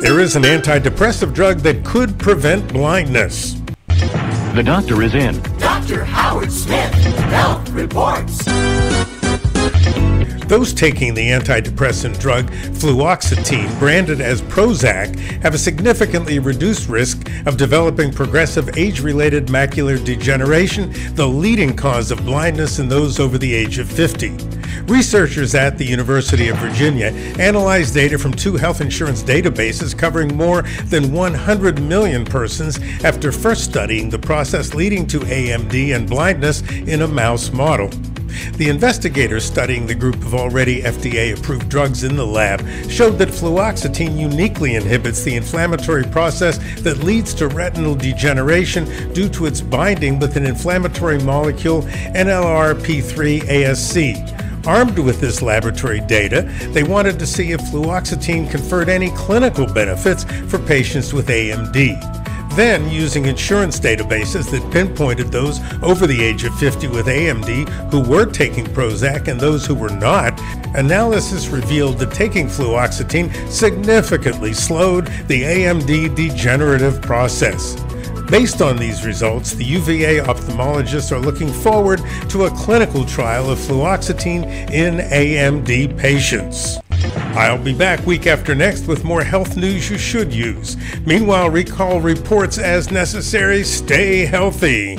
There is an antidepressive drug that could prevent blindness. The doctor is in. Dr. Howard Smith, Health Reports. Those taking the antidepressant drug fluoxetine, branded as Prozac, have a significantly reduced risk of developing progressive age related macular degeneration, the leading cause of blindness in those over the age of 50. Researchers at the University of Virginia analyzed data from two health insurance databases covering more than 100 million persons after first studying the process leading to AMD and blindness in a mouse model. The investigators studying the group of already FDA approved drugs in the lab showed that fluoxetine uniquely inhibits the inflammatory process that leads to retinal degeneration due to its binding with an inflammatory molecule NLRP3 ASC. Armed with this laboratory data, they wanted to see if fluoxetine conferred any clinical benefits for patients with AMD. Then, using insurance databases that pinpointed those over the age of 50 with AMD who were taking Prozac and those who were not, analysis revealed that taking fluoxetine significantly slowed the AMD degenerative process. Based on these results, the UVA ophthalmologists are looking forward to a clinical trial of fluoxetine in AMD patients. I'll be back week after next with more health news you should use. Meanwhile, recall reports as necessary. Stay healthy.